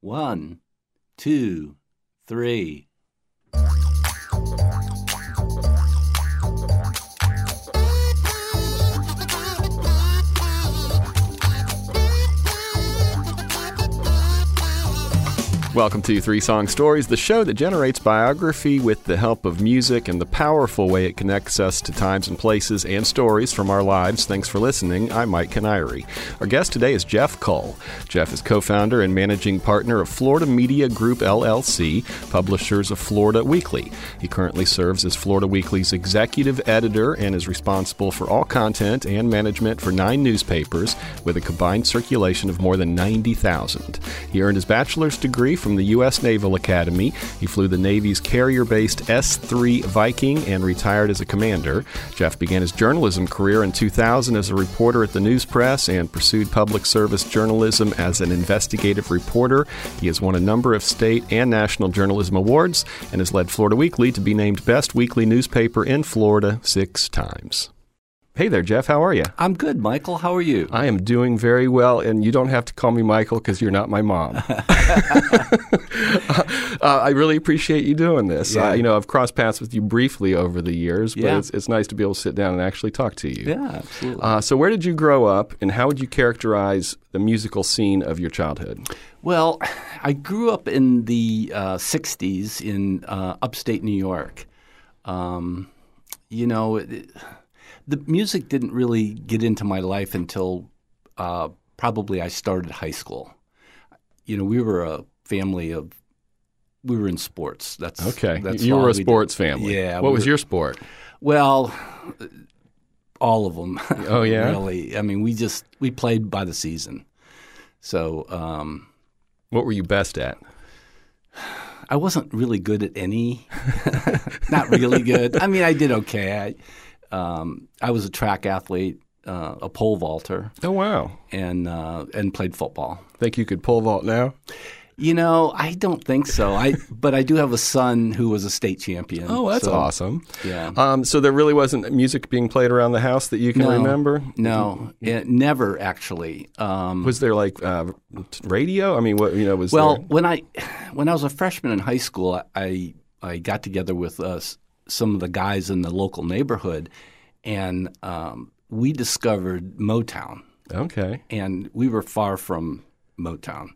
One, two, three. Welcome to Three Song Stories, the show that generates biography with the help of music and the powerful way it connects us to times and places and stories from our lives. Thanks for listening. I'm Mike Kiniry. Our guest today is Jeff Cull. Jeff is co founder and managing partner of Florida Media Group LLC, publishers of Florida Weekly. He currently serves as Florida Weekly's executive editor and is responsible for all content and management for nine newspapers with a combined circulation of more than 90,000. He earned his bachelor's degree from the U.S. Naval Academy. He flew the Navy's carrier based S 3 Viking and retired as a commander. Jeff began his journalism career in 2000 as a reporter at the News Press and pursued public service journalism as an investigative reporter. He has won a number of state and national journalism awards and has led Florida Weekly to be named Best Weekly Newspaper in Florida six times. Hey there, Jeff. How are you? I'm good, Michael. How are you? I am doing very well, and you don't have to call me Michael because you're not my mom. uh, I really appreciate you doing this. Yeah. Uh, you know, I've crossed paths with you briefly over the years, but Yeah. it's, it's nice to be able to sit down and actually talk to you. Yeah, absolutely. Uh, so, where did you grow up, and how would you characterize the musical scene of your childhood? Well, I grew up in the uh, 60s in uh, upstate New York. Um, you know, it, the music didn't really get into my life until uh, probably I started high school. You know, we were a family of, we were in sports. That's Okay, That's you were a we did. sports family. Yeah. What we was were- your sport? Well, all of them. Oh, yeah? really. I mean, we just we played by the season. So um, What were you best at? I wasn't really good at any. Not really good. I mean, I did okay. I, um, I was a track athlete, uh, a pole vaulter, Oh wow! and uh, and played football. Think you could pole vault now? You know, I don't think so. I but I do have a son who was a state champion. Oh, that's so, awesome. Yeah. Um, so there really wasn't music being played around the house that you can No. remember. No, it, never actually. Um, Was there like uh, radio? I mean, what you know was Well, there? when I when I was a freshman in high school, I I got together with uh, s- some of the guys in the local neighborhood, and um, we discovered Motown, Okay. and we were far from Motown.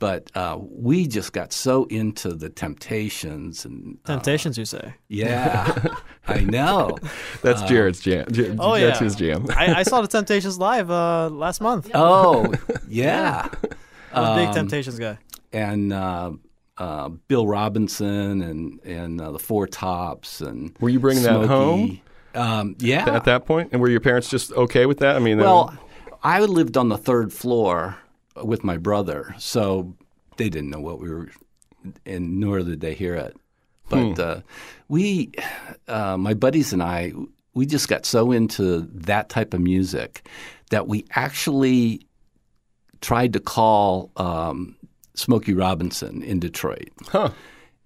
But uh, we just got so into the Temptations and uh, Temptations, you say? yeah, I know. That's Jared's jam. J- Oh that's yeah, his jam. I, I saw the Temptations live uh, last month. Oh yeah, I'm a big um, Temptations guy. and uh, Bill Robinson and and uh, the Four Tops and Were you bringing that home? Um, yeah. At that point, and were your parents just okay with that? I mean, well, were- I lived on the third floor with my brother, so they didn't know what we were, and nor did they hear it. But uh, we, uh, my buddies and I, we just got so into that type of music that we actually tried to call um, Smokey Robinson in Detroit. huh?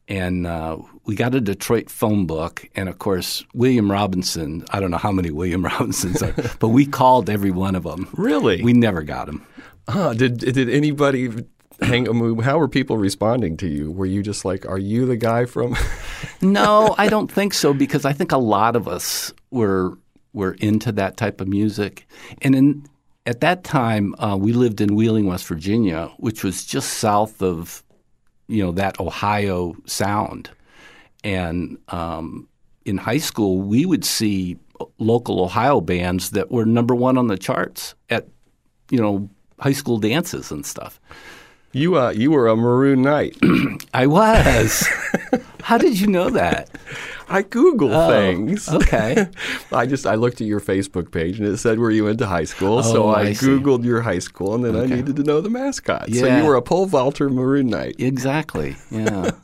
and uh, we got a Detroit phone book, and of course William Robinson. I don't know how many William Robinsons are, but we called every one of them. Really? We never got him. Huh, did did anybody hang? I mean, how were people responding to you? Were you just like, "Are you the guy from?" No, I don't think so because I think a lot of us were were into that type of music, and in at that time uh, we lived in Wheeling, West Virginia, which was just south of you know that Ohio sound, and um, in high school we would see local Ohio bands that were number one on the charts at you know high school dances and stuff. you uh, you were a maroon knight. I was. How did you know that? I Google Oh, things. Okay. I just I looked at your Facebook page and it said where you went to high school. so Oh, I, I see. Googled your high school and then I needed to know the mascot. So you were a pole vaulter maroon knight. Exactly. Yeah.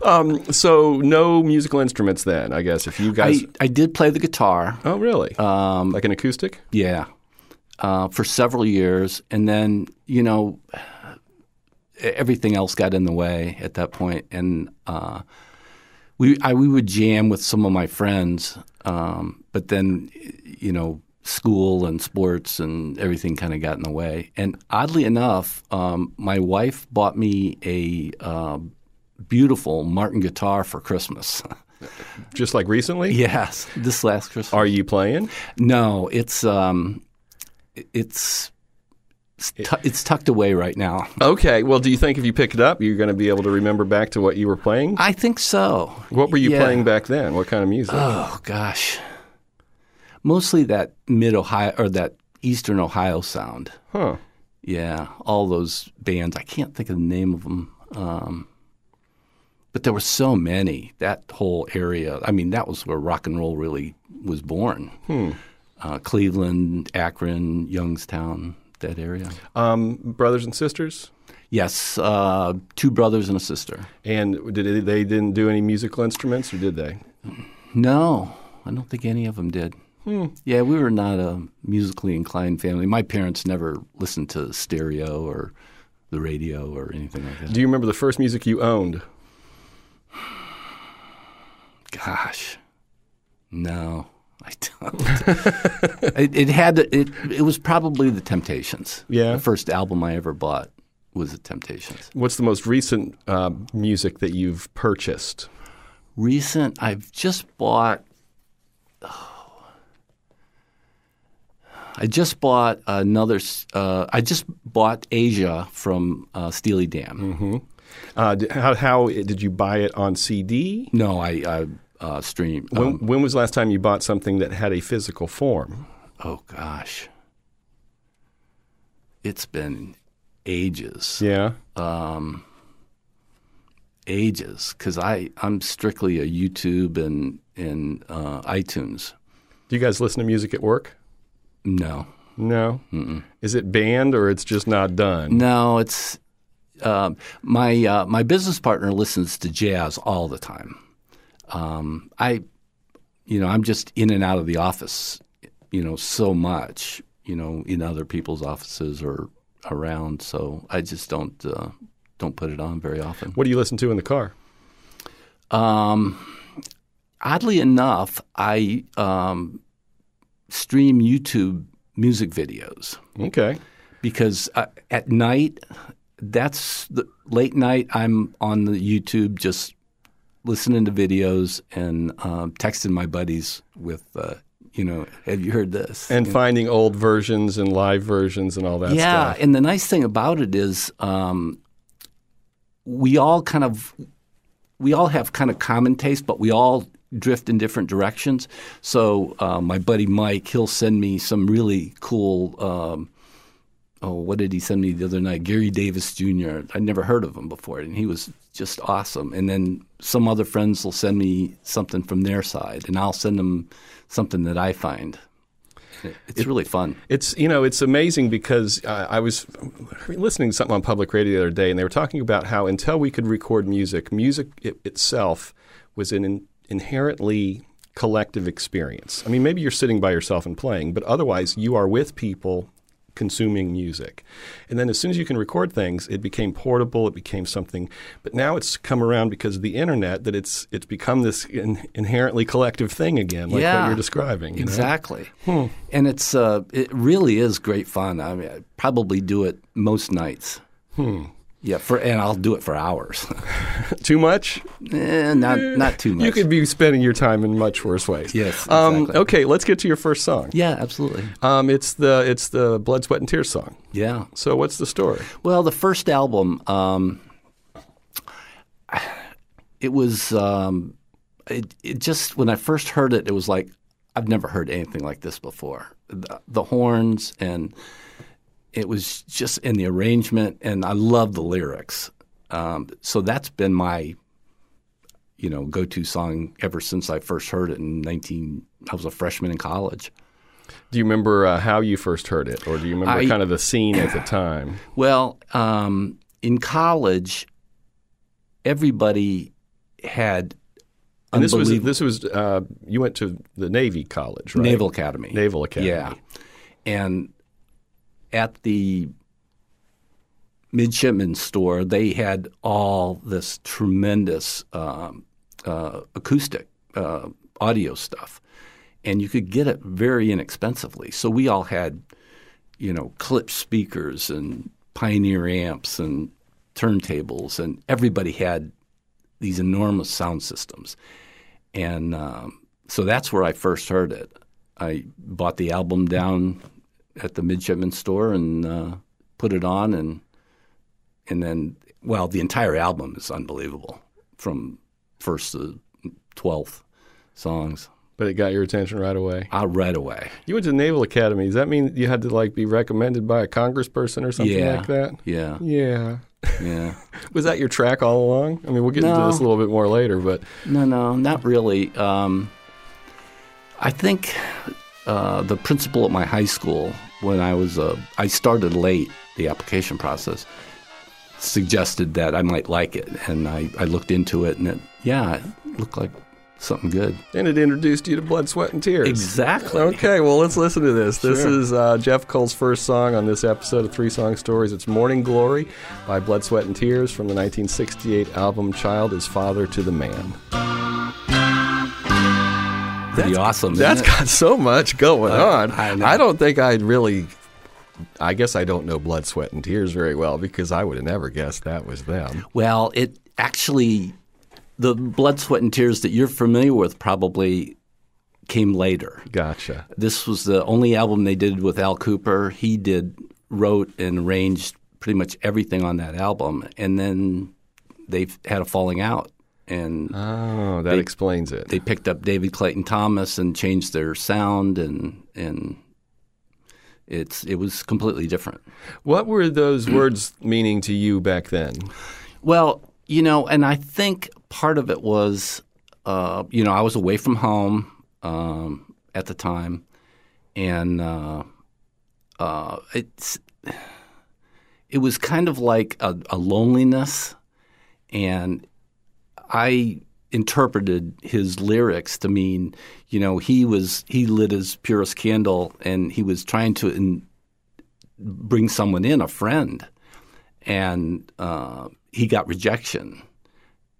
Um, so no musical instruments then, I guess. If you guys, I, I did play the guitar. oh really? Um, like an acoustic? yeah. Uh, for several years, and then you know everything else got in the way at that point, and uh, we I, we would jam with some of my friends, um, but then you know school and sports and everything kind of got in the way. And oddly enough, um, my wife bought me a uh, beautiful Martin guitar for Christmas. Just like recently? yes, this last Christmas. Are you playing? no, it's um, it's it's, tu- it's tucked away right now. Okay. Well, do you think if you pick it up, you're going to be able to remember back to what you were playing? I think so. What were you Yeah. playing back then? What kind of music? Oh gosh, mostly that mid Ohio or that Eastern Ohio sound. huh. Yeah, all those bands. I can't think of the name of them. Um, but there were so many. That whole area. I mean, that was where rock and roll really was born. Uh, Cleveland, Akron, Youngstown, that area. Um, brothers and sisters? Yes, uh, two brothers and a sister. And did they, they didn't do any musical instruments, or did they? No, I don't think any of them did. Yeah, we were not a musically inclined family. My parents never listened to stereo or the radio or anything like that. Do you remember the first music you owned? Gosh, no, I don't. it, it had to, it. It was probably the Temptations. Yeah. the first album I ever bought was the Temptations. What's the most recent uh, music that you've purchased? Recent, I've just bought. I just bought another. Uh, I just bought Aja from uh, Steely Dan. Uh, d- how, how did you buy it on CD? No, I, I uh, stream. When, um, when was the last time you bought something that had a physical form? oh gosh, it's been ages. Yeah. um, ages because I I'm strictly a YouTube and and uh, iTunes. Do you guys listen to music at work? No, No. Is it banned or it's just not done? no, it's um my uh, my business partner listens to jazz all the time. Um, I, you know, I'm just in and out of the office, you know, so much, you know, in other people's offices or around. So I just don't uh, don't put it on very often. What do you listen to in the car? Um, oddly enough, I um, stream YouTube music videos Okay. because uh, at night, that's the late night. I'm on the YouTube just listening to videos and um, texting my buddies with, uh, you know, have you heard this? And finding old versions and live versions and all that yeah, stuff. and the nice thing about it is um, we all kind of we all have kind of common taste, but we all drift in different directions. So uh, my buddy Mike, he'll send me some really cool. Um, oh, what did he send me the other night? Gary Davis Jr. I'd never heard of him before, and he was just awesome. And then some other friends will send me something from their side, and I'll send them something that I find. It's really fun. It's you know it's amazing because uh, I was listening to something on public radio the other day, and they were talking about how until we could record music, music it, itself was an in, inherently collective experience. I mean, maybe you're sitting by yourself and playing, but otherwise you are with people consuming music. And then as soon as you can record things, it became portable, it became something. But now it's come around because of the internet that it's it's become this in, inherently collective thing again, like what you're describing. you know? Exactly. And it's uh, it really is great fun. I mean, I probably do it most nights. Yeah, for and I'll do it for hours. Too much? eh, not not too much. You could be spending your time in much worse ways. Yes, Um, exactly. okay, let's get to your first song. yeah, absolutely. Um, it's the it's the Blood, Sweat, and Tears song. Yeah. So what's the story? Well, the first album, um, it was um, it, it just when I first heard it, it was like I've never heard anything like this before. The, the horns and it was just in the arrangement, and I love the lyrics. Um, so that's been my you know go-to song ever since I first heard it in 19. I was a freshman in college. Do you remember uh, how you first heard it, or do you remember I- kind of the scene at the time? Well, um, in college, everybody had And this was this was uh, you went to the Navy College, right? Naval Academy. Naval Academy. Yeah, and at the midshipman store, they had all this tremendous um, uh, acoustic uh, audio stuff, and you could get it very inexpensively. So we all had, you know, Klipsch speakers and Pioneer amps and turntables, and everybody had these enormous sound systems. And um, so that's where I first heard it. I bought the album down at the midshipman store and uh, put it on, and and then well, the entire album is unbelievable from first to twelfth songs. But it got your attention right away. Uh, right away. You went to Naval Academy. Does that mean you had to like be recommended by a congressperson or something Yeah. like that? Yeah, Yeah. yeah. Was that your track all along? I mean, we'll get into this a little bit more later, but No, no, not really. Um, I think uh, the principal at my high school, when I was uh, I started late the application process, suggested that I might like it, and I, I looked into it, and it, yeah, it looked like something good. And it introduced you to Blood, Sweat, and Tears. Exactly. Okay, well, let's listen to this. This Sure. is uh, Jeff Cull's first song on this episode of Three Song Stories. It's Morning Glory by Blood, Sweat, and Tears from the 1968 album Child is Father to the Man. Pretty awesome. isn't That's it? got so much going I- on. I know. don't think I'd really. I guess I don't know Blood, Sweat, and Tears very well because I would have never guessed that was them. Well, it actually, the blood, sweat, and tears that you're familiar with probably came later. Gotcha. This was the only album they did with Al Kooper. He did, wrote, and arranged pretty much everything on that album. And then they've had a falling out. And Oh, that They- explains it. they picked up David Clayton Thomas and changed their sound, and and it's it was completely different. what were those words meaning to you back then? Well, you know, and I think part of it was, uh, you know, I was away from home um, at the time, and uh, uh, it's it was kind of like a, a loneliness, and I interpreted his lyrics to mean, you know, he was he lit his purest candle, and he was trying to in, bring someone in, a friend, and uh, he got rejection,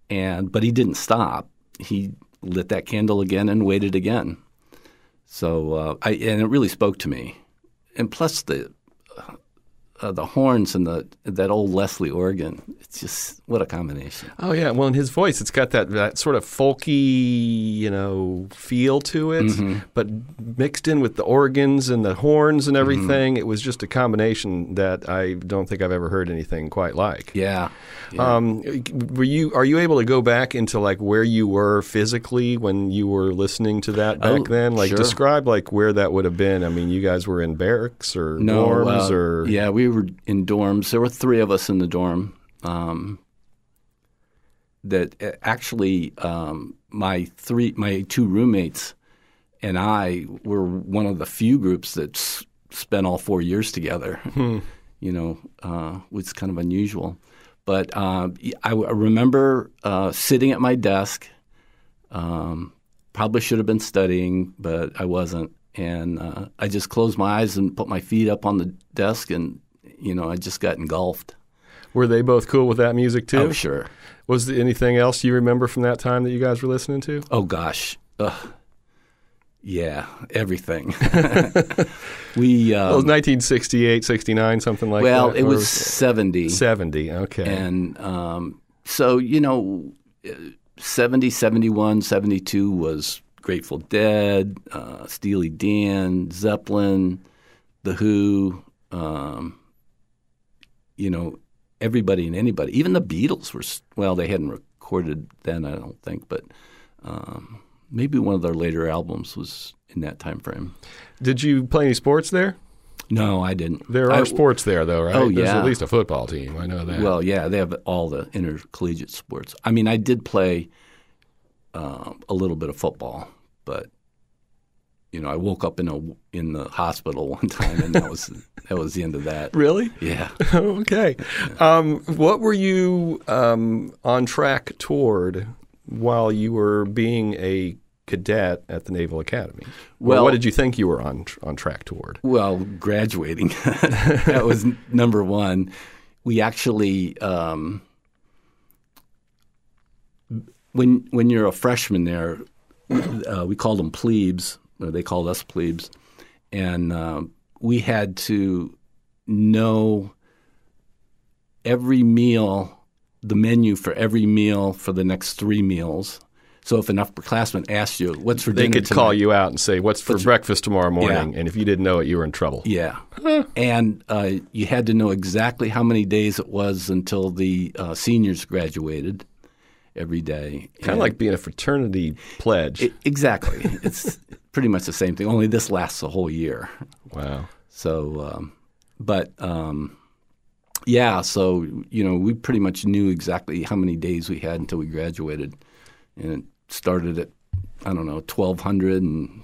and but he didn't stop. He lit that candle again and waited again. So uh, I and it really spoke to me, and plus the uh, the horns and the that old Leslie organ. It's just what a combination. Oh yeah, well in his voice it's got that, that sort of folky, you know, feel to it, Mm-hmm. but mixed in with the organs and the horns Mm-hmm. and everything, it was just a combination that I don't think I've ever heard anything quite like. Yeah. yeah. Um, were you are you able to go back into like where you were physically when you were listening to that back Oh, then? Like sure. describe like where that would have been. I mean, you guys were in barracks or no, dorms uh, or yeah, we were in dorms. There were three of us in the dorm. Um, that uh, actually, um, my three, my two roommates, and I were one of the few groups that s- spent all four years together. You know, uh, was kind of unusual. But uh, I, I remember uh, sitting at my desk. Um, probably should have been studying, but I wasn't. And uh, I just closed my eyes and put my feet up on the desk, and you know, I just got engulfed. were they both cool with that music too? Oh, sure. Was there anything else you remember from that time that you guys were listening to? Oh gosh. Ugh. Yeah, everything. we Well, it was um, 1968, 69, something like well, that. it or was seventy, 70. Okay. and um, so you know, uh, 70, 71, 72 was Grateful Dead, uh, Steely Dan, Zeppelin, The Who. Um, you know, everybody and anybody. Even the Beatles were well, they hadn't recorded then, I don't think, but um, maybe one of their later albums was in that time frame. Did you play any sports there? No, I didn't. There are I- sports there, though, right? Oh, There's yeah. at least a football team. I know that. Well, yeah, they have all the intercollegiate sports. I mean, I did play uh, a little bit of football, but you know, I woke up in a in the hospital one time, and that was that was the end of that. really? Yeah. okay. Um, what were you um, on track toward while you were being a cadet at the Naval Academy? Well- what did you think you were on on track toward? Well, graduating that was number one. We actually, um, when when you're a freshman there, uh, we called them plebes, they called us plebes, and uh, we had to know every meal, the menu for every meal for the next three meals. So if an upperclassman asked you, "What's for They dinner?" They could call you out and say, "What's for breakfast tomorrow morning?" Yeah. And if you didn't know it, you were in trouble. Yeah, and uh, you had to know exactly how many days it was until the uh, seniors graduated every day. Kind of like being a fraternity pledge. I- exactly. it's pretty much the same thing. Only this lasts a whole year. wow. So, um, but um, yeah, so you know, we pretty much knew exactly how many days we had until we graduated, and it started at I don't know twelve hundred and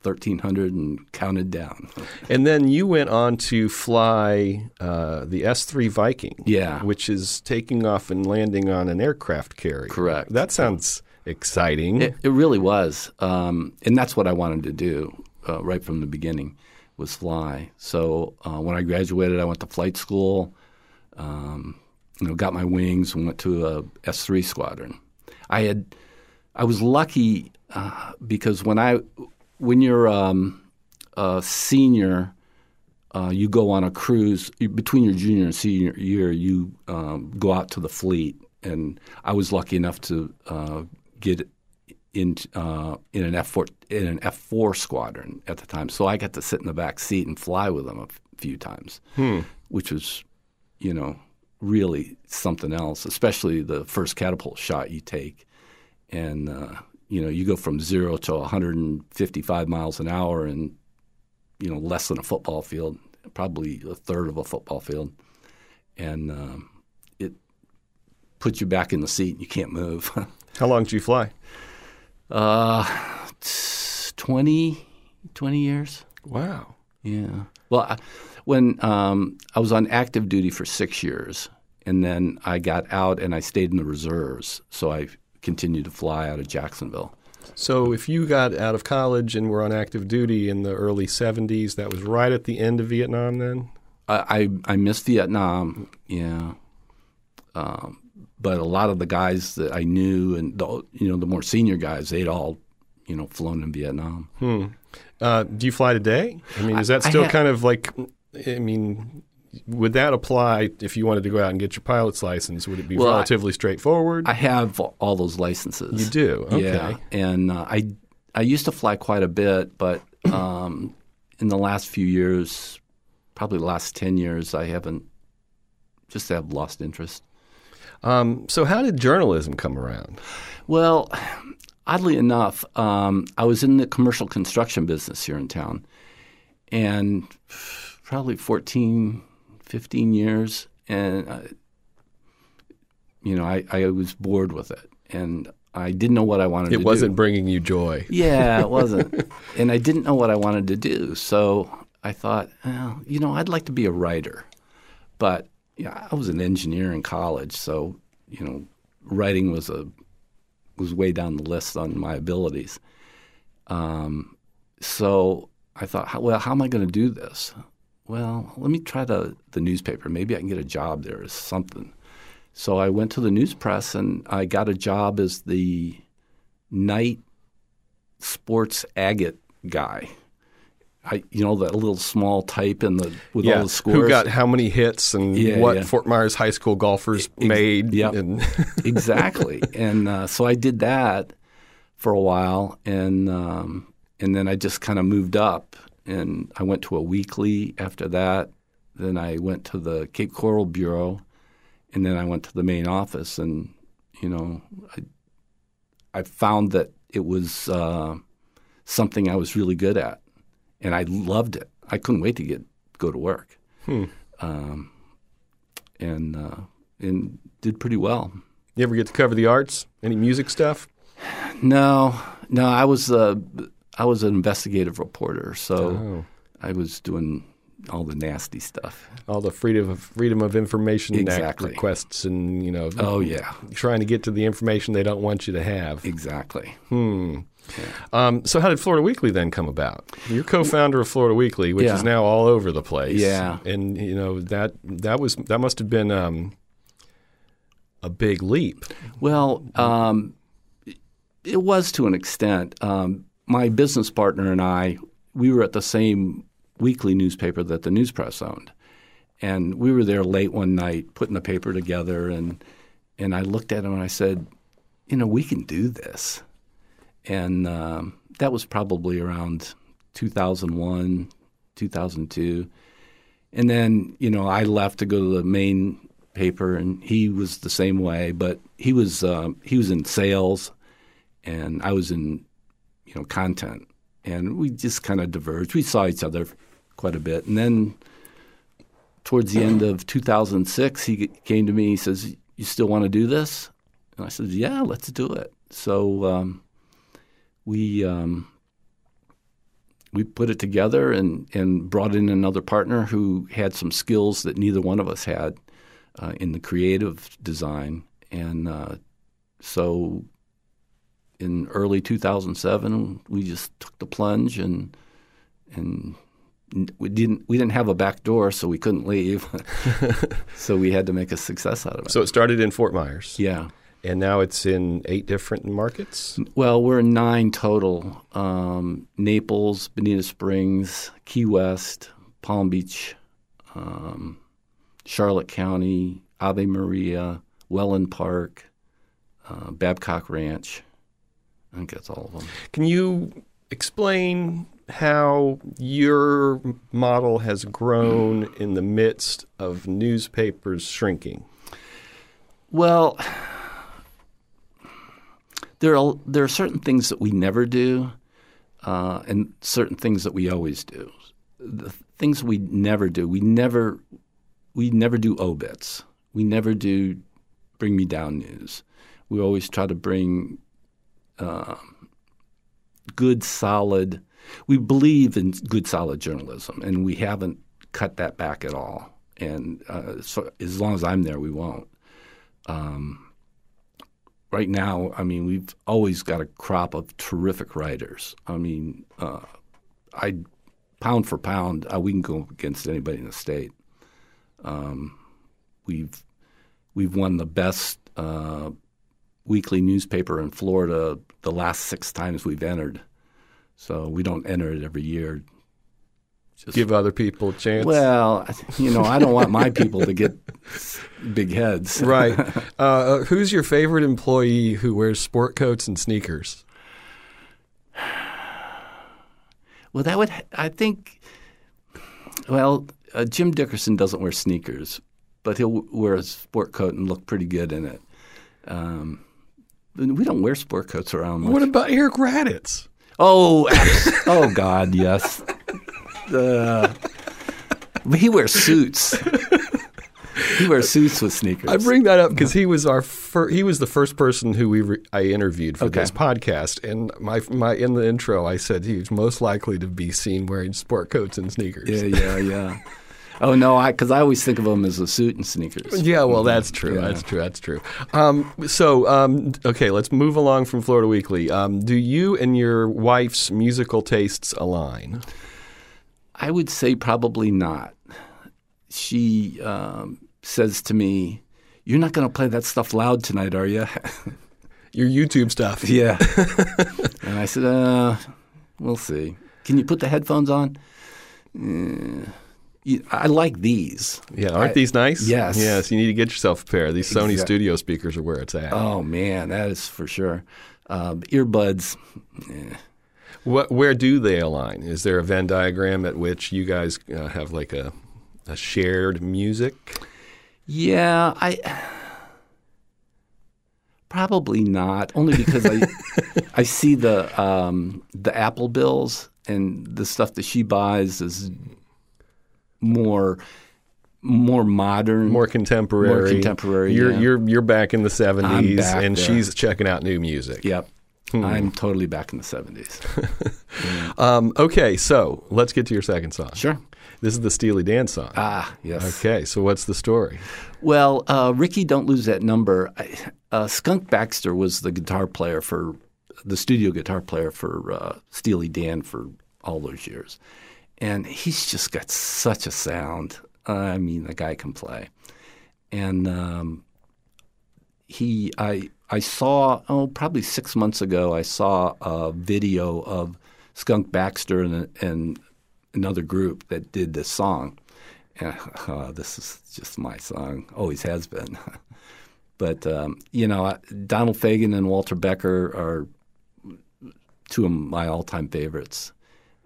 thirteen hundred and counted down. And then you went on to fly uh, the S three Viking. Yeah. which is taking off and landing on an aircraft carrier. Correct. That sounds exciting. It, it really was, um, and that's what I wanted to do uh, right from the beginning was fly. So uh, when I graduated, I went to flight school. Um, you know, got my wings and went to a S three squadron. I had, I was lucky uh, because when I, when you're um, a senior, uh, you go on a cruise between your junior and senior year. You um, go out to the fleet, and I was lucky enough to uh, get in uh, in an F four in an F four squadron at the time. So I got to sit in the back seat and fly with them a f- few times, which was, you know, really something else. Especially the first catapult shot you take, and uh, you know you go from zero to 155 miles an hour in you know less than a football field, probably a third of a football field, and um, it puts you back in the seat and you can't move. How long did you fly? Uh, 20, 20 years. Wow. Yeah. Well, I, when um, I was on active duty for six years, and then I got out and I stayed in the reserves, so I continued to fly out of Jacksonville. So if you got out of college and were on active duty in the early 70s, that was right at the end of Vietnam then? I I, I missed Vietnam. Yeah. Um, but a lot of the guys that I knew, and the, you know, the more senior guys, they'd all, you know, flown in Vietnam. Uh, do you fly today? I mean, is that I still ha- kind of like, I mean, would that apply if you wanted to go out and get your pilot's license? Would it be Well, I- relatively straightforward? I have all those licenses. you do? Okay. Yeah, and uh, I I used to fly quite a bit, but um, in the last few years, probably the last ten years, I haven't just have lost interest. Um, so how did journalism come around? Well, oddly enough, um, I was in the commercial construction business here in town, and probably 14, 15 years, and uh, you know, I, I was bored with it, and I didn't know what I wanted to do. It wasn't bringing you joy. Yeah, it wasn't. and I didn't know what I wanted to do. So I thought, you know, I'd like to be a writer. But yeah, I was an engineer in college, so you know, writing was a was way down the list on my abilities. Um, so I thought, well, how am I going to do this? Well, let me try the the newspaper. Maybe I can get a job there or something. So I went to the news press and I got a job as the night sports agate guy. I, you know, that little small type in the with all the scores. Who got how many hits and Yeah, what yeah. Fort Myers High School golfers made? yep. And exactly. And uh, so I did that for a while, and um, and then I just kind of moved up, and I went to a weekly after that. Then I went to the Cape Coral Bureau, and then I went to the main office, and you know, I, I found that it was uh, something I was really good at, and I loved it. I couldn't wait to get go to work, um, and uh, and did pretty well. you ever get to cover the arts? Any music stuff? No, no, I was uh, I was an investigative reporter, so Oh. I was doing all the nasty stuff. All the freedom of freedom of information Act Exactly. requests, and you know, Oh yeah, trying to get to the information they don't want you to have. exactly. Hmm. Um, so, how did Florida Weekly then come about? You're co-founder of Florida Weekly, which Yeah. is now all over the place. Yeah. and you know that that was that must have been um, a big leap. Well, um, it was to an extent. Um, my business partner and I, we were at the same weekly newspaper that the news press owned, and we were there late one night putting the paper together, and and I looked at him and I said, you know, we can do this, and um, that was probably around 2001, 2002. And then, you know, I left to go to the main paper, and he was the same way. But he was um, he was in sales, and I was in, you know, content, and we just kind of diverged. We saw each other quite a bit, and then towards the end of 2006, he came to me. He says, "You still want to do this?" And I said, "Yeah, let's do it." So um, we um, we put it together and, and brought in another partner who had some skills that neither one of us had uh, in the creative design. And uh, so in early 2007, we just took the plunge and and we didn't we didn't have a back door, so we couldn't leave. so we had to make a success out of it. So it started in Fort Myers. yeah. And now it's in eight different markets. Well, we're in nine total: um, Naples, Bonita Springs, Key West, Palm Beach, um, Charlotte County, Ave Maria, Wellen Park, uh, Babcock Ranch. I think that's all of them. Can you explain how your model has grown in the midst of newspapers shrinking? Well, there are there are certain things that we never do, uh, and certain things that we always do. The things we never do, we never we never do obits. We never do bring me down news. We always try to bring uh, good, solid. We believe in good, solid journalism, and we haven't cut that back at all. And uh, so, as long as I'm there, we won't. Um, right now, I mean, we've always got a crop of terrific writers. I mean, uh, I pound for pound, uh, we can go against anybody in the state. Um, we've we've won the best uh, weekly newspaper in Florida the last six times we've entered. So we don't enter it every year. Just, Give other people a chance. well, you know, I don't want my people to get big heads. right. Uh, who's your favorite employee who wears sport coats and sneakers? Well, that would I think. Well, uh, Jim Dickerson doesn't wear sneakers, but he'll wear a sport coat and look pretty good in it. Um, we don't wear sport coats around much. What about Eric Raddatz? oh, oh God, yes. Uh, he wears suits. he wears suits with sneakers. I bring that up because he was our fir- he was the first person who we re- I interviewed for Okay. this podcast, and my my in the intro I said he's most likely to be seen wearing sport coats and sneakers. yeah, yeah, yeah. Oh no, I because I always think of him as a suit and sneakers. Yeah, well, that's true. Yeah. That's true. That's true. Um, so, um, okay, let's move along from Florida Weekly. Um, do you and your wife's musical tastes align? I would say probably not. She um, says to me, "You're not going to play that stuff loud tonight, are you?" Your YouTube stuff. yeah. and I said, uh, "We'll see. Can you put the headphones on?" You- I like these. Yeah, aren't I- these nice? yes. Yes, you need to get yourself a pair. These Sony Exact- studio speakers are where it's at. Oh man, that is for sure. Um, earbuds. eh. What, where do they align? Is there a Venn diagram at which you guys uh, have like a, a shared music? Yeah, I probably not. Only because I I see the um, the Apple bills and the stuff that she buys is more more modern. More contemporary. More contemporary, You're yeah. you're you're back in the seventies, and there. she's checking out new music. Yep. Hmm. I'm totally back in the 70s. Um, okay, so let's get to your second song. Sure. This is the Steely Dan song. Ah, yes. Okay, so what's the story? Well, uh, Rikki, don't lose that number. I, uh, Skunk Baxter was the guitar player for the studio guitar player for uh, Steely Dan for all those years, and he's just got such a sound. I mean, the guy can play, and um, he, I I saw oh probably six months ago I saw a video of Skunk Baxter and, and another group that did this song. And, uh, this is just my song, always has been. but um, you know, Donald Fagen and Walter Becker are two of my all-time favorites,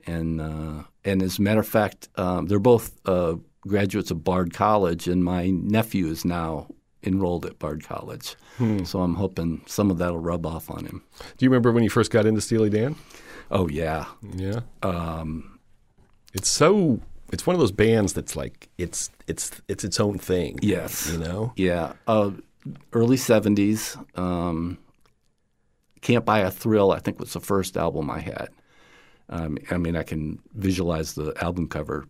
and uh, and as a matter of fact, um, they're both uh, graduates of Bard College, and my nephew is now enrolled at Bard College. So I'm hoping some of that'll rub off on him. Do you remember when you first got into Steely Dan? Oh yeah, Yeah. Um, it's so. It's one of those bands that's like it's it's it's its own thing. Yes. You know. yeah. Uh, early '70s. Um, Can't Buy a Thrill, I think, was the first album I had. Um, I mean, I can visualize the album cover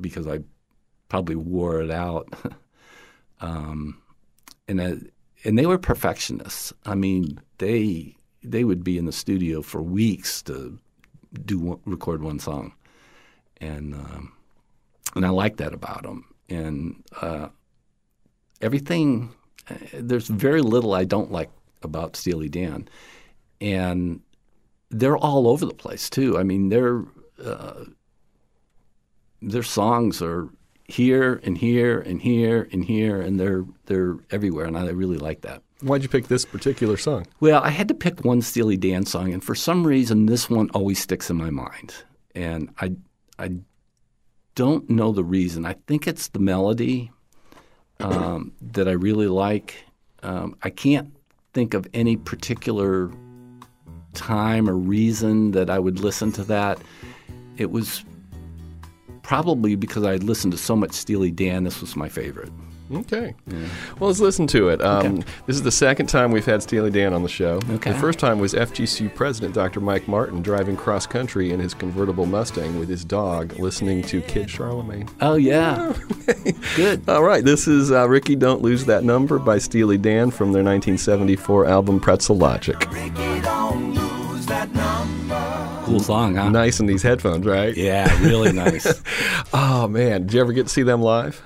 because I probably wore it out. um, and uh, and they were perfectionists. I mean, they they would be in the studio for weeks to do record one song, and um, and I like that about them. And uh, everything, uh, there's very little I don't like about Steely Dan, and they're all over the place too. I mean, their uh, their songs are here and here and here and here, and they're they're everywhere, and I really like that. Why'd you pick this particular song? Well, I had to pick one Steely Dan song, and for some reason, this one always sticks in my mind. And I, I don't know the reason. I think it's the melody um, that I really like. Um, I can't think of any particular time or reason that I would listen to that. It was probably because I had listened to so much Steely Dan. This was my favorite. Okay. Well, let's listen to it. Um, Okay. This is the second time we've had Steely Dan on the show. Okay. The first time was FGCU President Dr. Mike Martin driving cross country in his convertible Mustang with his dog, listening to Kid Charlemagne. Oh yeah, good. All right, this is uh, Rikki Don't Lose That Number by Steely Dan from their 1974 album Pretzel Logic. Cool song, huh? Nice in these headphones, right? Yeah, really nice. Oh, man. Did you ever get to see them live?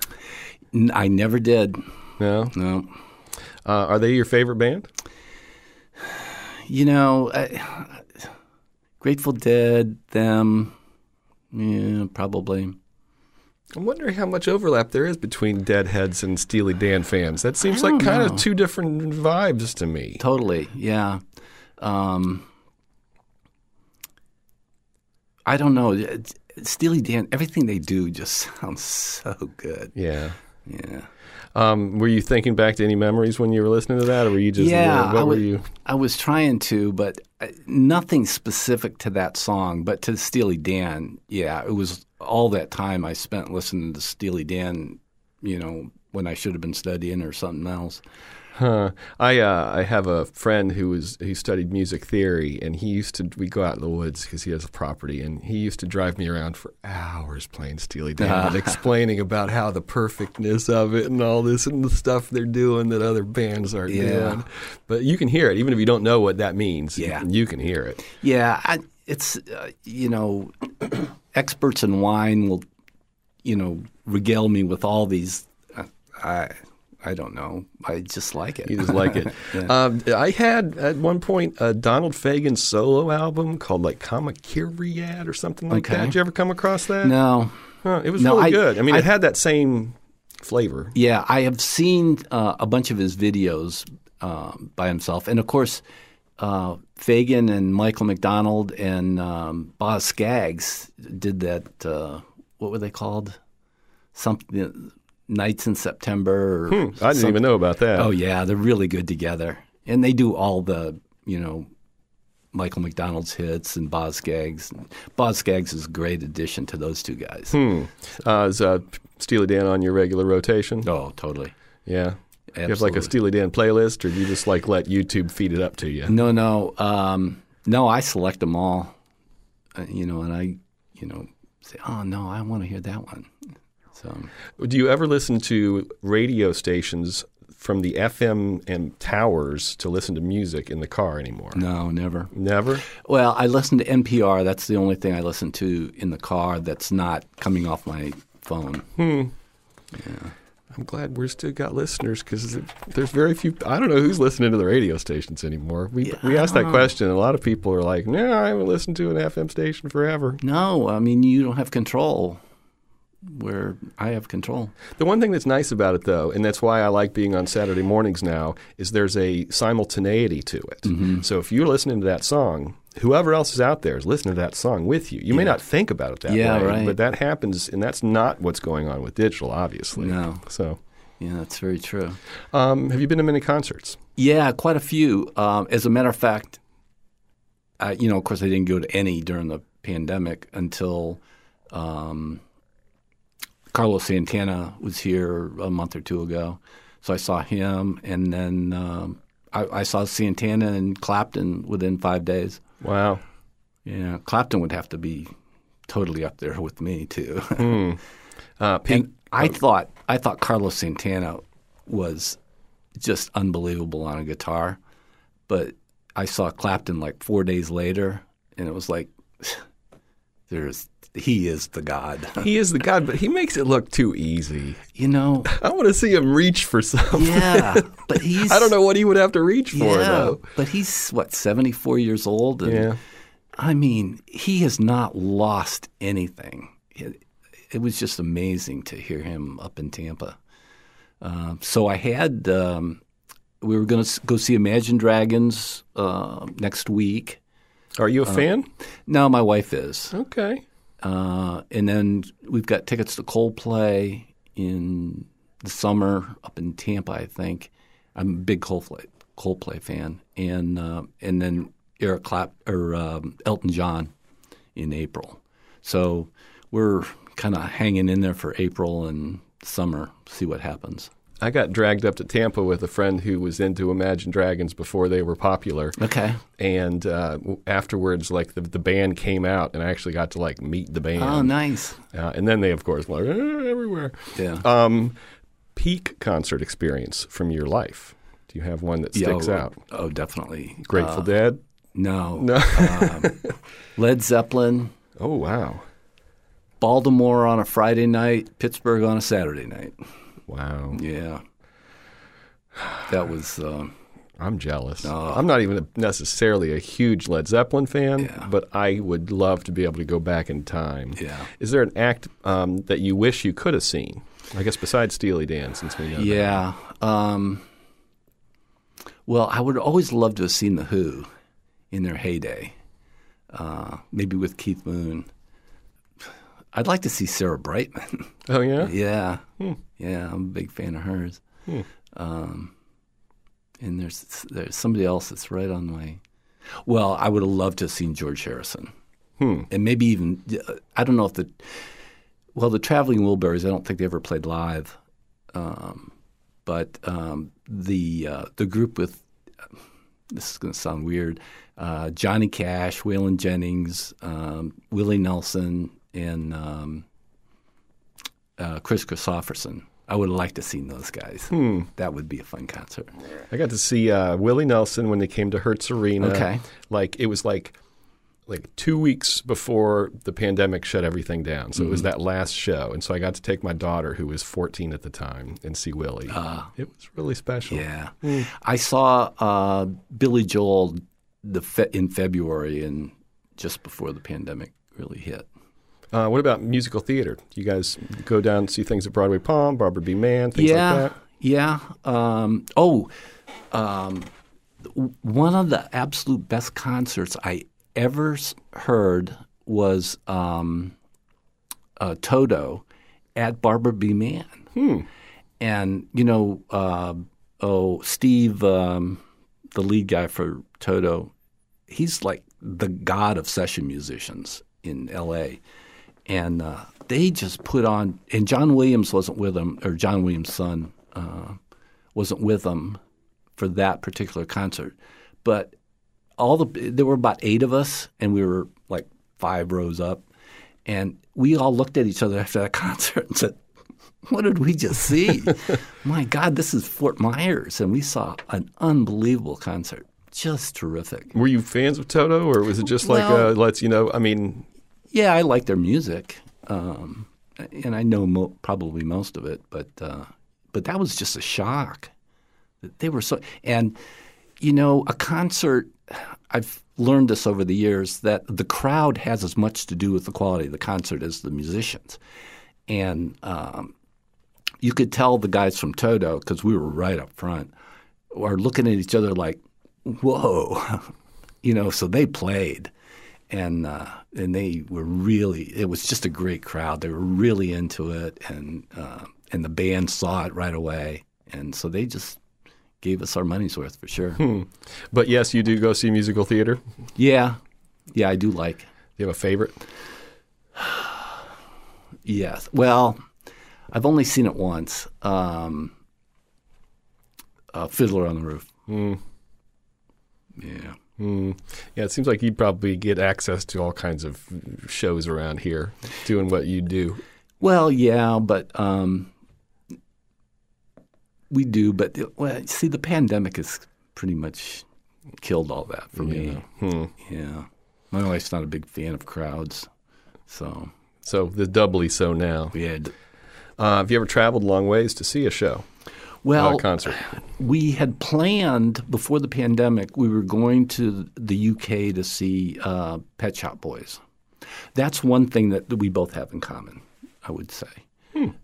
N- I never did. No. No. Uh, are they your favorite band? You know, I, Grateful Dead, them, yeah, probably. I'm wondering how much overlap there is between Deadheads and Steely Dan fans. That seems like kind know. of two different vibes to me. Totally, yeah. Um, I don't know. Steely Dan, everything they do just sounds so good. Yeah. Yeah. Um, were you thinking back to any memories when you were listening to that, or were you just yeah, uh, what I were you? I was trying to, but uh, nothing specific to that song. But to Steely Dan, yeah, it was all that time I spent listening to Steely Dan. You know, when I should have been studying or something else. Huh. I uh, I have a friend who was who studied music theory, and he used to. We go out in the woods because he has a property, and he used to drive me around for hours playing Steely Dan and explaining about how the perfectness of it and all this and the stuff they're doing that other bands aren't Yeah. doing. But you can hear it, even if you don't know what that means. Yeah. you can hear it. Yeah, I, it's uh, you know, experts in wine will, you know, regale me with all these. Uh, I I don't know. I just like it. You just like it. Yeah. um, I had at one point a Donald Fagen solo album called like Kamakiriad or something like Okay. that. Did you ever come across that? no. Huh, it was No, really I- good. I mean, I- it had that same flavor. Yeah, I have seen uh, a bunch of his videos um, by himself, and of course, uh, Fagen and Michael McDonald and um, Boz Scaggs did that. Uh, what were they called? Something nights in September. Or Hmm, I didn't some- even know about that. Oh yeah, they're really good together, and they do all the you know Michael McDonald's hits and Boz Scaggs. Boz Scaggs is a great addition to those two guys. Hmm. Uh, is uh, Steely Dan on your regular rotation? Oh, totally. Yeah. Do you have like a Absolutely. Steely Dan playlist, or do you just like let YouTube feed it up to you? No, no, um, no. I select them all, uh, you know, and I, you know, say, oh no, I want to hear that one. So Do you ever listen to radio stations from the FM and towers to listen to music in the car anymore? no, never. Never. Well, I listen to NPR. That's the only thing I listen to in the car that's not coming off my phone. Hmm. Yeah. I'm glad we're still got listeners because there's very few. I don't know who's listening to the radio stations anymore. We Yeah, we asked that question. and A lot of people are like, "No, I haven't listened to an FM station forever." No, I mean you don't have control. Where I have control. The one thing that's nice about it, though, and that's why I like being on Saturday mornings now, is there's a simultaneity to it. Mm-hmm. So if you're listening to that song, whoever else is out there is listening to that song with you. You may not think about it that Yeah, way, right. but that happens, and that's not what's going on with digital, obviously. No. So, Yeah, that's very true. um, have you been to many concerts? Yeah, quite a few. Um, as a matter of fact, I, you know, of course, I didn't go to any during the pandemic until um, Carlos Santana was here a month or two ago. So I saw him, and then um, I, I saw Santana and Clapton within five days. Wow. Yeah, Clapton would have to be totally up there with me too. Uh, Pink, And I thought I thought Carlos Santana was just unbelievable on a guitar, but I saw Clapton like four days later, and it was like, there's he is the god. he is the god, but he makes it look too easy. you know, I want to see him reach for something. yeah, but he's I don't know what he would have to reach for, yeah, though. but he's what seventy four years old, and Yeah. I mean, he has not lost anything. It, it was just amazing to hear him up in Tampa. Uh, so I had, um, we were going to go see Imagine Dragons uh, next week. Are you a fan? No, my wife is. Okay. Uh, and then we've got tickets to Coldplay in the summer up in Tampa, I think. I'm a big Coldplay, Coldplay fan. And, uh, and then Eric Clap or um, Elton John in April. So we're kind of hanging in there for April and summer, see what happens. I got dragged up to Tampa with a friend who was into Imagine Dragons before they were popular. Okay. And uh, afterwards, like the, the band came out, and I actually got to like meet the band. Oh, nice. uh, and then they, of course, were "Eh, everywhere. Yeah. Um, peak concert experience from your life. Do you have one that Yeah, sticks oh, out? Oh, definitely. Grateful Uh, Dead. No. No. um, Led Zeppelin, Oh wow, Baltimore on a Friday night, Pittsburgh on a Saturday night. Wow. Yeah. That was, um, I'm jealous. Oh. I'm not even necessarily a huge Led Zeppelin fan, Yeah. but I would love to be able to go back in time. yeah. Is there an act um, that you wish you could have seen? I guess besides Steely Dan, since we know. Yeah. Um, well, I would always love to have seen The Who in their heyday, uh, maybe with Keith Moon. I'd like to see Sarah Brightman. Oh yeah. yeah. Hmm. Yeah, I'm a big fan of hers. Hmm. Um, and there's there's somebody else that's right on my. Well, I would have loved to have seen George Harrison, Hmm. and maybe even I don't know if the. Well, the Traveling Wilburys, I don't think they ever played live, um, but um, the uh, the group with this is going to sound weird. Uh, Johnny Cash, Waylon Jennings, um, Willie Nelson, and um, uh, Kris Kristofferson. I would have liked to have seen those guys. Hmm. That would be a fun concert. I got to see uh, Willie Nelson when they came to Hertz Arena. Okay. Like it was like like two weeks before the pandemic shut everything down. So it Mm-hmm. was that last show, and so I got to take my daughter, who was 14 at the time, and see Willie. it was really special. Ah. Yeah, I saw uh, Billy Joel the fe- in February and just before the pandemic really hit. Uh, what about musical theater? Do you guys go down and see things at Broadway Palm, Barbara B. Mann, things yeah, like that? yeah. Um, oh, um, one of the absolute best concerts I ever heard was um, uh, Toto at Barbara B. Mann. Hmm. And you know, uh, oh, Steve, um, the lead guy for Toto, he's like the god of session musicians in L.A. And uh, they just put on, and John Williams wasn't with them, or John Williams' son uh, wasn't with them for that particular concert, but all the there were about eight of us, and we were like five rows up, and we all looked at each other after that concert and said, "What did we just see? My God, this is Fort Myers, and we saw an unbelievable concert, just terrific." Were you fans of Toto, or was it just like Well- uh, let's you know? I mean, Yeah, I like their music, um, and I know mo- probably most of it, but uh, but that was just a shock. They were so, and you know, a concert. I've learned this over the years that the crowd has as much to do with the quality of the concert as the musicians, and um, you could tell the guys from Toto because we were right up front are looking at each other like, "Whoa," you know. So they played, and uh, and they were really. It was just a great crowd. They were really into it, and uh, and the band saw it right away, and so they just gave us our money's worth for sure. But yes, you do go see musical theater. Yeah, yeah, I do like. Do you have a favorite? Yes. Well, I've only seen it once. Um, uh, Fiddler on the Roof. Yeah. Mm. Yeah, it seems like you'd probably get access to all kinds of shows around here, doing what you do. Well, yeah, but um, we do. But well, see, the pandemic has pretty much killed all that for me. Hmm. Yeah, my wife's not a big fan of crowds, so So the doubly so now. had. Uh, have you ever traveled long ways to see a show, Well, a concert? we had planned before the pandemic. We were going to the UK to see uh, Pet Shop Boys. That's one thing that we both have in common. I would say.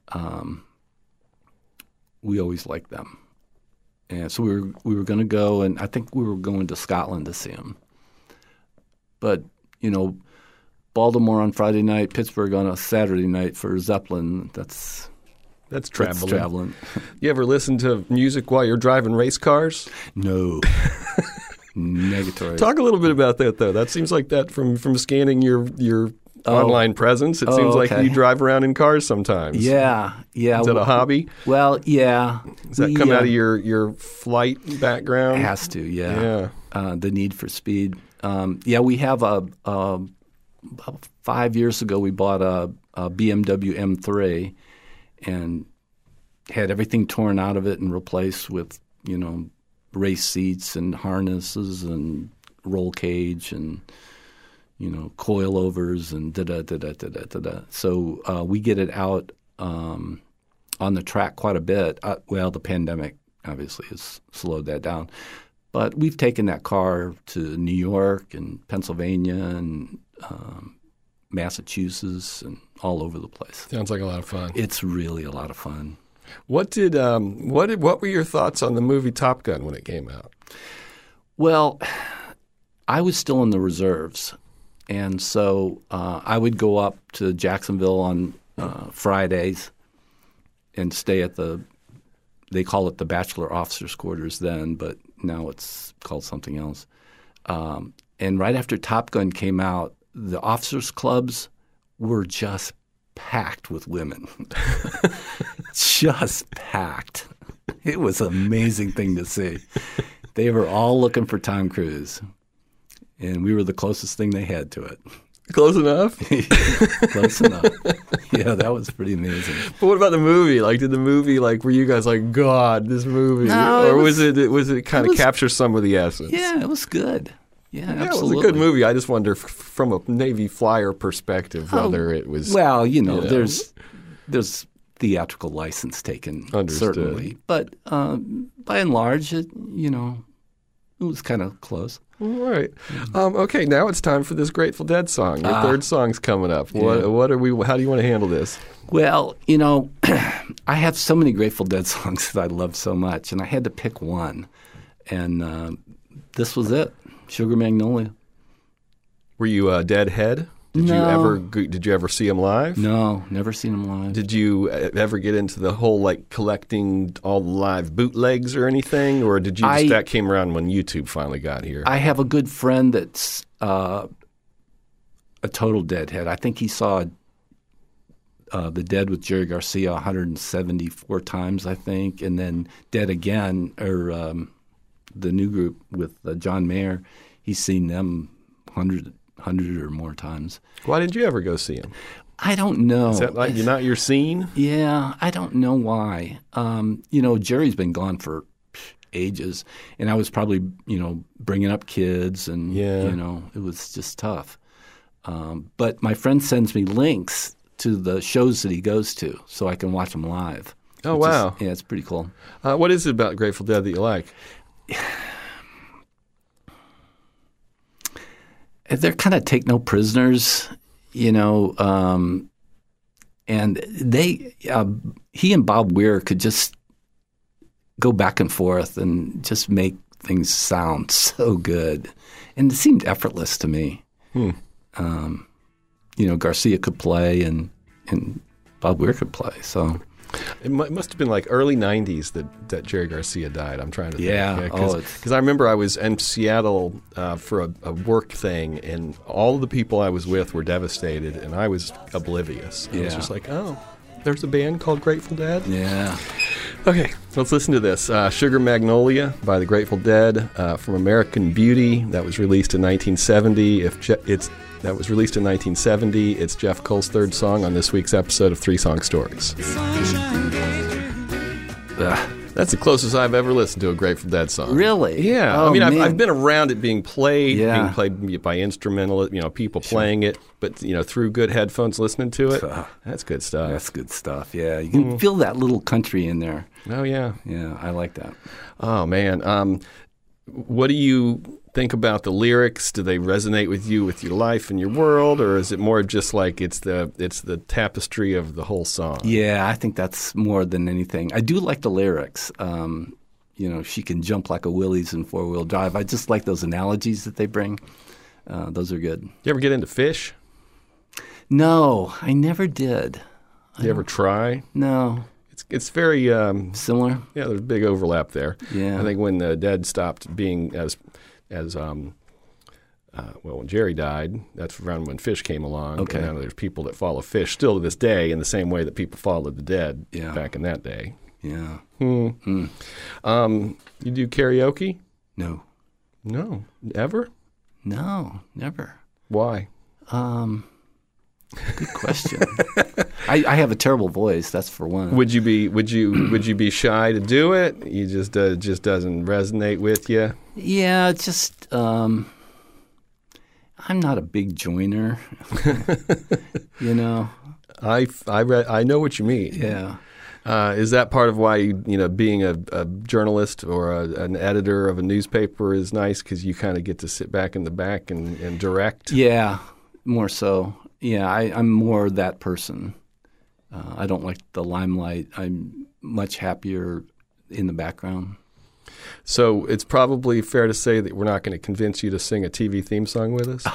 Um, we always liked them, and so we were we were going to go, and I think we were going to Scotland to see them. But you know, Baltimore on Friday night, Pittsburgh on a Saturday night for Zeppelin. That's That's that's traveling. traveling. You ever listen to music while you're driving race cars? No. Negatory. Talk a little bit about that, though. That seems like that from from scanning your your online presence. It Oh, seems like okay. you drive around in cars sometimes. Yeah, yeah. Is that a hobby? Well, yeah. Does that come uh, out of your your flight background? Has to, yeah. Yeah. Uh, the need for speed. Um, yeah, we have a, a about five years ago we bought a, a BMW M3 and had everything torn out of it and replaced with you know race seats and harnesses and roll cage and you know coilovers and da da da da da da da. So uh, we get it out um, on the track quite a bit. Uh, well, the pandemic obviously has slowed that down, but we've taken that car to New York and Pennsylvania and um, Massachusetts and all over the place. Sounds like a lot of fun. It's really a lot of fun. What did um what did what were your thoughts on the movie Top Gun when it came out? Well, I was still in the reserves, and so uh, I would go up to Jacksonville on uh, Fridays and stay at the. They call it the Bachelor Officers' Quarters then, but now it's called something else. Um, and right after Top Gun came out, the officers' clubs were just packed with women. just packed. It was an amazing thing to see. They were all looking for Tom Cruise, and we were the closest thing they had to it. Close enough. Close enough. Yeah, that was pretty amazing. But what about the movie? Like, did the movie like were you guys like God this movie, No, it or was, was- it was it kind of was- capture some of the essence? Yeah, it was good. Yeah, Yeah, absolutely. it was a good movie. I just wonder f- from a Navy flyer perspective Oh, whether it was. Well, you know, you know. there's there's theatrical license taken Understood. certainly, but um, by and large, it you know, it was kind of close. All right. Um, okay, now it's time for this Grateful Dead song. Your Ah. third song's coming up. What Yeah. what are we? How do you want to handle this? Well, you know, I have so many Grateful Dead songs that I love so much, and I had to pick one, and uh, this was it, Sugar Magnolia. Were you a Deadhead? Did you No. ever did you ever see him live? No, never seen them live. Did you uh, ever get into the whole like collecting all the live bootlegs or anything, or did you just I- that came around when YouTube finally got here? I have a good friend that's uh, a total deadhead. I think he saw uh, the Dead with Jerry Garcia 174 times, I think, and then Dead again, or um, the new group with uh, John Mayer. He's seen them 100, 100 or more times. Why didn't you ever go see him? I don't know. Is that like you're not your scene? Yeah, I don't know why. Um, you know, Jerry's been gone for ages, and I was probably, you know, bringing up kids, and Yeah. you know, it was just tough. Um, but my friend sends me links to the shows that he goes to, so I can watch them live. Oh, which is- wow. yeah, it's pretty cool. Uh, what is it about Grateful Dead that you like? they're kind of take no prisoners, you know, um, and they uh, he and Bob Weir could just go back and forth and just make things sound so good, and it seemed effortless to me. Um, you know, Garcia could play and and Bob Weir could play, so It mu- must have been like early '90s that, that Jerry Garcia died. I'm trying to Yeah. think. Oh, because it's- I remember I was in Seattle uh, for a, a work thing, and all of the people I was with were devastated, and I was oblivious. I was just like, oh, there's a band called Grateful Dead. yeah. Okay, let's listen to this. Uh, Sugar Magnolia by the Grateful Dead uh, from American Beauty that was released in 1970. If Je- it's that was released in 1970, it's Jeff Cull's third song on this week's episode of Three Song Stories. Ugh. That's the closest I've ever listened to a Grateful Dead song. Really? Yeah, Oh, I mean, I've. I've been around it being played, Yeah. being played by instrumental, you know, people playing it, but you know, through good headphones, listening to it. Uh, That's good stuff. That's good stuff. Yeah, you can feel that little country in there. Oh yeah. Yeah, I like that. Oh man, um, what do you think about the lyrics? Do they resonate with you, with your life and your world, or is it more just like it's the it's the tapestry of the whole song? Yeah, I think that's more than anything. I do like the lyrics. Um, you know, she can jump like a Willys in four wheel drive. I just like those analogies that they bring. Uh, those are good. You ever get into Phish? No, I never did. You ever try? No, It's it's very um, similar. yeah. There's a big overlap there. Yeah. I think when the dead stopped being as as um, uh, well, when Jerry died, that's around when Phish came along. Okay. And now there's people that follow Phish still to this day in the same way that people followed the dead Yeah. back in that day. Yeah. Um, you do karaoke? No. No, ever. No, never. Why? Um, good question. I, I have a terrible voice. That's for one. Would you be would you would you be shy to do it? You just uh, just doesn't resonate with you. Yeah, just um, I'm not a big joiner. you know. I I re- I know what you mean. Yeah. Uh, is that part of why you you know being a, a journalist or a, an editor of a newspaper is nice because you kind of get to sit back in the back and, and direct? Yeah, more so. Yeah, I, I'm more that person. Uh, I don't like the limelight. I'm much happier in the background. So it's probably fair to say that we're not going to convince you to sing a TV theme song with us.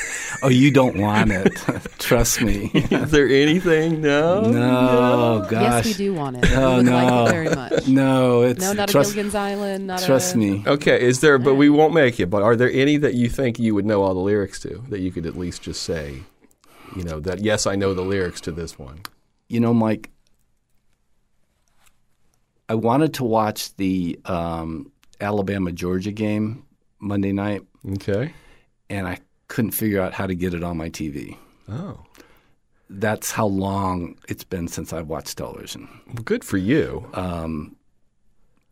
Oh, you don't want it. Trust me. is there anything? No. No, gosh. Yes, we do want it. Oh, we would no. like it very much. No, it's No, not trust, a Gilligan's Island. Not trust a, me. Okay, is there? But we won't make it. But are there any that you think you would know all the lyrics to that you could at least just say, you know, that yes, I know the lyrics to this one. You know, Mike, I wanted to watch the um, Alabama Georgia game Monday night, Okay. and I couldn't figure out how to get it on my TV. Oh, That's how long it's been since I've watched television. well, good for you. Um,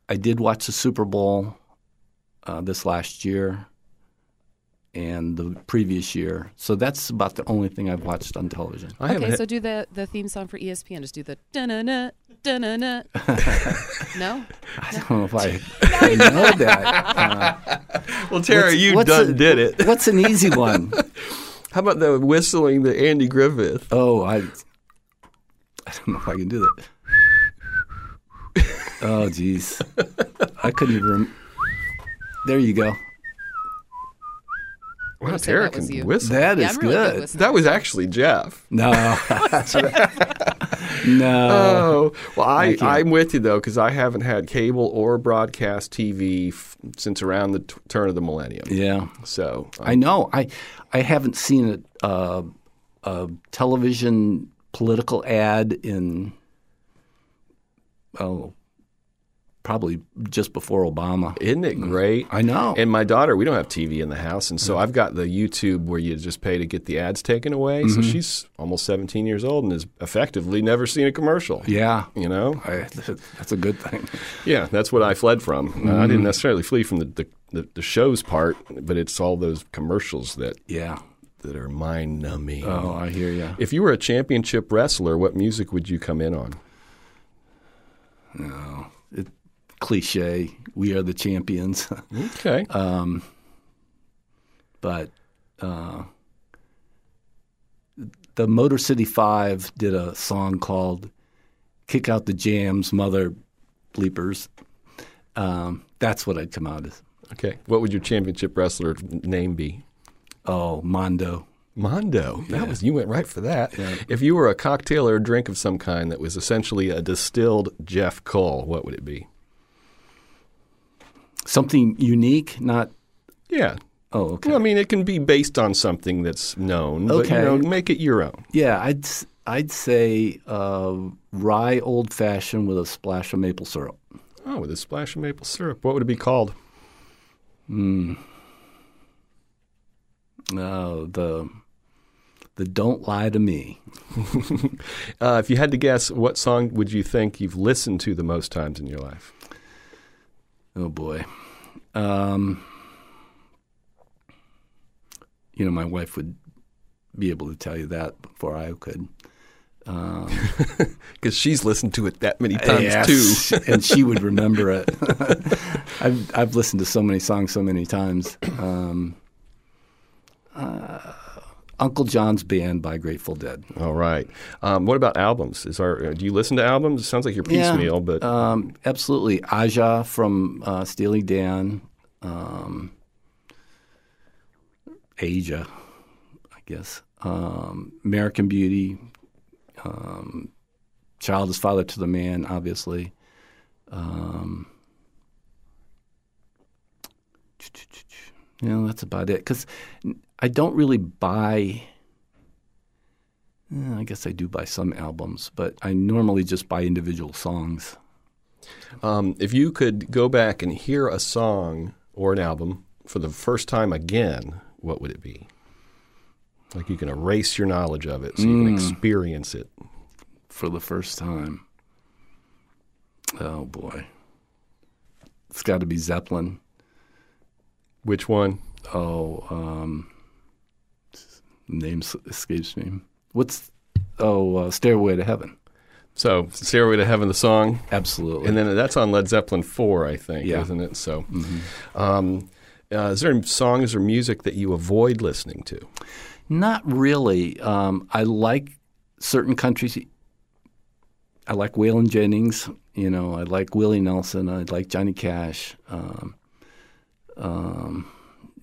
I did watch the Super Bowl uh, this last year and the previous year. So that's about the only thing I've watched on television. I. Okay, so do the the theme song for ESPN. Just do the da na na da na na. No. I don't know if I, I know that. Uh, well, Tara, what's- you what's done a- did it. What's an easy one? How about the whistling the Andy Griffith? Oh, I, I don't know if I can do that. Oh, geez. I couldn't even. Rem- there you go. Wow, gonna Tara that can you. whistle. That is yeah, I'm really good. good. that was actually Jeff. no. no. Oh, well, I, I can't. I'm with you, though, because I haven't had cable or broadcast TV f- since around the t- turn of the millennium. yeah. So, um, I know. I I haven't seen a, uh, a television political ad in oh probably just before Obama. isn't it great? I know. And my daughter, we don't have TV in the house, and so I've got the YouTube where you just pay to get the ads taken away. So Mm-hmm. she's almost 17 years old and has effectively never seen a commercial. yeah. You know? I, that's a good thing. Yeah, that's what I fled from. Uh, I Mm-hmm. didn't necessarily flee from the, the, the, the show's part, but it's all those commercials that, Yeah. that are mind numbing. Oh, I hear you. If you were a championship wrestler, what music would you come in on? No, cliche. We are the champions. Okay. um, but uh, the Motor City Five did a song called "Kick Out the Jams, Mother Bleepers." Um, that's what I'd come out as. okay. What would your championship wrestler name be? Oh, Mondo. Mondo. That was you went right for that. If you were a cocktail or a drink of some kind that was essentially a distilled Jeff Cull, what would it be? Something unique, not. Yeah. Oh, okay. Well, I mean, it can be based on something that's known, but you know, make it your own. Yeah, I'd I'd say uh, rye old fashioned with a splash of maple syrup. Oh, with a splash of maple syrup. What would it be called? Hmm. Uh, the the don't lie to me. Uh, if you had to guess, what song would you think you've listened to the most times in your life? Oh boy. Um, you know, my wife would be able to tell you that before I could. Because she's listened to it that many times Yes, too. and she would remember it. I've I've listened to so many songs so many times. Um, uh, Uncle John's Band by Grateful Dead. All right. Um, what about albums? Is our uh, do you listen to albums? It sounds like you're piecemeal, but um, absolutely. Aja from uh, Steely Dan, um, Asia, I guess. Um, American Beauty, um, Child is Father to the Man, obviously. Um, know, that's about it. Because I don't really buy. eh, I guess I do buy some albums, but I normally just buy individual songs. um, if you could go back and hear a song or an album for the first time again, what would it be? Like you can erase your knowledge of it so you can experience it. for the first time. Oh boy. It's got to be Zeppelin. Which one? Oh, um, name escapes me. What's oh uh, Stairway to Heaven? So, Stairway to Heaven, the song, Absolutely. and then that's on Led Zeppelin four, I think, Yeah. isn't it? So, um, uh, is there any songs or music that you avoid listening to? Not really. Um, I like certain countries. I like Waylon Jennings. You know, I like Willie Nelson. I like Johnny Cash. Um, um,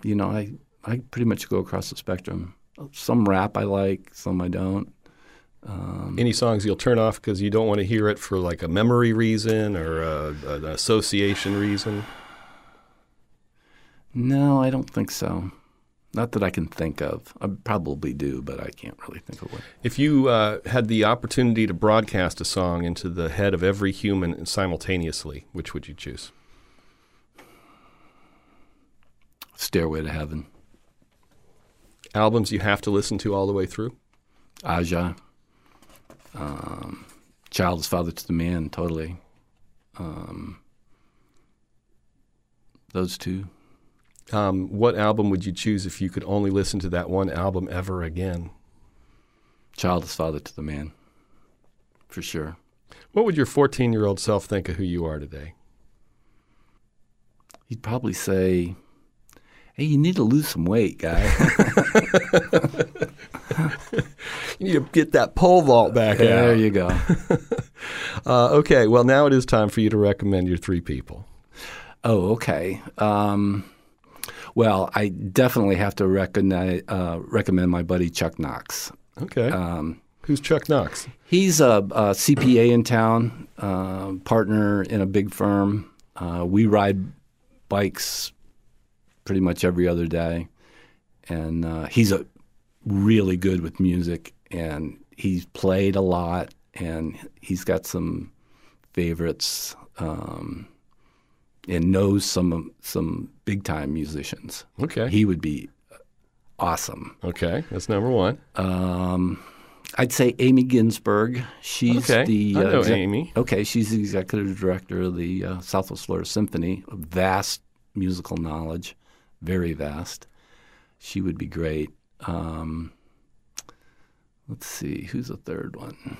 you know, I I pretty much go across the spectrum. Some rap I like, some I don't. Any songs you'll turn off because you don't want to hear it for like a memory reason or a, an association reason? No, I don't think so. Not that I can think of. I probably do, but I can't really think of one. If you uh, had the opportunity to broadcast a song into the head of every human simultaneously, which would you choose? Stairway to Heaven, Albums you have to listen to all the way through? Aja, um, Child is Father to the Man, totally. Um, those two. Um, what album would you choose if you could only listen to that one album ever again? Child is Father to the Man, for sure. What would your 14 year old self think of who you are today? He'd probably say, "Hey, you need to lose some weight, guy." You need to get that pole vault back there out. you go. Uh, okay, well, now it is time for you to recommend your three people. Oh, okay. Um, well, I definitely have to recognize, uh, recommend my buddy Chuck Knox. Okay. Um, Who's Chuck Knox? he's a, a CPA in town, uh, partner in a big firm. Uh, we ride bikes pretty much every other day, and uh, he's a really good with music, and he's played a lot, and he's got some favorites, um, and knows some some big time musicians. Okay. He would be awesome. okay, that's number one. Um, I'd say Amy Ginsberg. She's Okay, the I know exec- Amy. Okay, she's the executive director of the uh, Southwest Florida Symphony. Vast musical knowledge, very vast. She would be great. Um, let's see, who's the third one?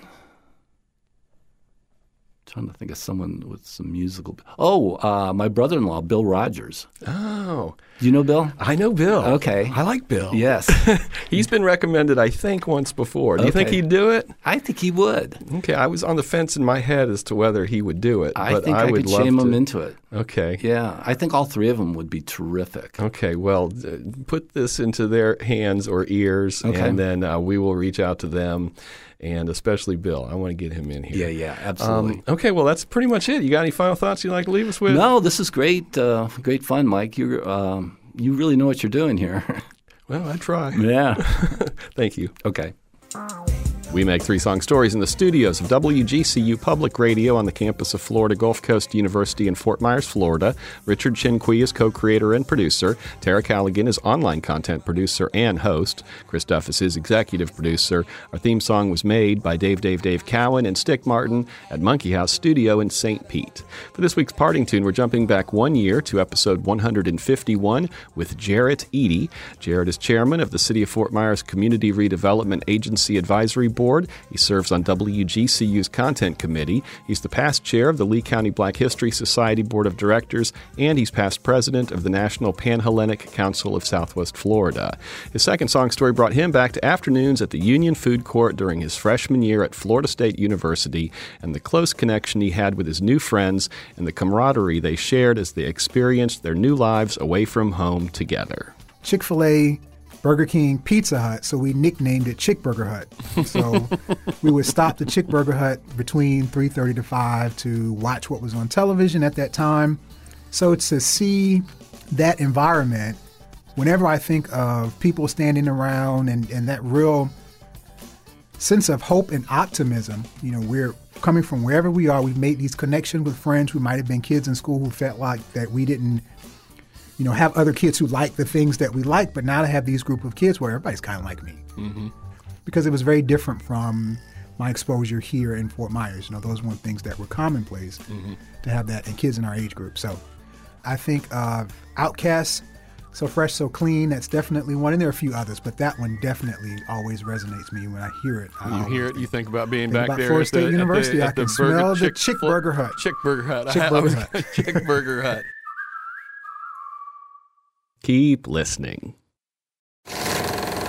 Trying to think of someone with some musical. Oh, uh, my brother-in-law, Bill Rogers. Oh, Do you know Bill? I know Bill. Okay. I like Bill. Yes, He's been recommended, I think, once before. Do you think he'd do it? I think he would. Okay, I was on the fence in my head as to whether he would do it. I but think I, would could love shame to. him into it. Okay. Yeah, I think all three of them would be terrific. Okay, well, uh, put this into their hands or ears, Okay. and then uh, we will reach out to them, and especially Bill. I want to get him in here. Yeah, yeah, absolutely. Um, okay, well, that's pretty much it. You got any final thoughts you'd like to leave us with? no, this is great, uh, great fun, Mike. You um, you really know what you're doing here. Well, I try. yeah. Thank you. Okay. We make three song stories in the studios of WGCU Public Radio on the campus of Florida Gulf Coast University in Fort Myers, Florida. Richard Chinqui is co creator and producer. Tara Calligan is online content producer and host. Chris Duff is his executive producer. Our theme song was made by Dave Dave Dave Cowan and Stick Martin at Monkey House Studio in St. Pete. For this week's parting tune, we're jumping back one year to episode 151 with Jarrett Eady. Jarrett is chairman of the City of Fort Myers Community Redevelopment Agency Advisory Board. He serves on WGCU's Content Committee. He's the past chair of the Lee County Black History Society Board of Directors, and he's past president of the National Panhellenic Council of Southwest Florida. His second song story brought him back to afternoons at the Union Food Court during his freshman year at Florida State University and the close connection he had with his new friends and the camaraderie they shared as they experienced their new lives away from home together. Chick fil A, Burger King, Pizza Hut, so we nicknamed it Chick Burger Hut. So we would stop the Chick Burger Hut between 3:30 to 5 to watch what was on television at that time. So it's to see that environment, whenever I think of people standing around and, and that real sense of hope and optimism, you know, we're coming from wherever we are, we've made these connections with friends who might have been kids in school who felt like that we didn't you know, have other kids who like the things that we like, but now to have these group of kids where everybody's kind of like me. Mm-hmm. Because it was very different from my exposure here in Fort Myers. You know, those weren't things that were commonplace to have that in kids in our age group. So I think of Outcasts, So Fresh, So Clean, that's definitely one. And there are a few others, but that one definitely always resonates me when I hear it. I You hear it, you think about being think back about there Florida at State the, at the- University. I at the can burger, smell the Chick- Chick Burger Hut. Chick Burger Hut. Chick I- I Burger Hut. Chick Burger Hut. Keep listening.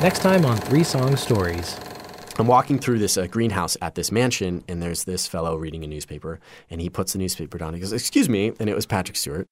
Next time on Three Song Stories. I'm walking through this uh, greenhouse at this mansion, and there's this fellow reading a newspaper, and he puts the newspaper down. He goes, "Excuse me," and it was Patrick Stewart.